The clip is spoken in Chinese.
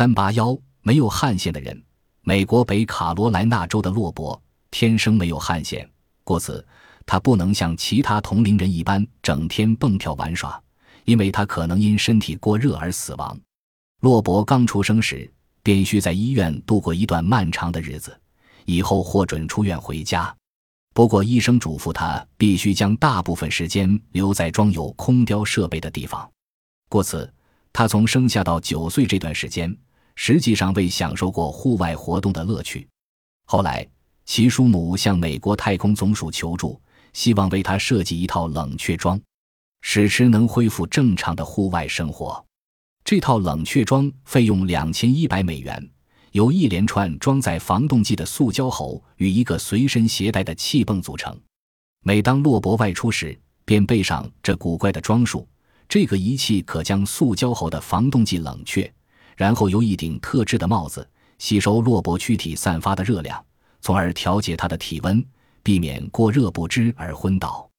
三八幺没有汗腺的人，美国北卡罗来纳州的洛伯天生没有汗腺，故此他不能像其他同龄人一般整天蹦跳玩耍，因为他可能因身体过热而死亡。洛伯刚出生时便需在医院度过一段漫长的日子，以后获准出院回家。不过医生嘱咐他必须将大部分时间留在装有空调设备的地方，故此。他从生下到九岁这段时间，实际上未享受过户外活动的乐趣。后来，其叔母向美国太空总署求助，希望为他设计一套冷却装，使之能恢复正常的户外生活。这套冷却装费用两千一百美元，由一连串装载防冻剂的塑胶喉与一个随身携带的气泵组成。每当洛伯外出时，便备上这古怪的装束。这个仪器可将塑胶喉的防冻剂冷却，然后由一顶特制的帽子吸收洛伯躯体散发的热量，从而调节它的体温，避免过热不知而昏倒。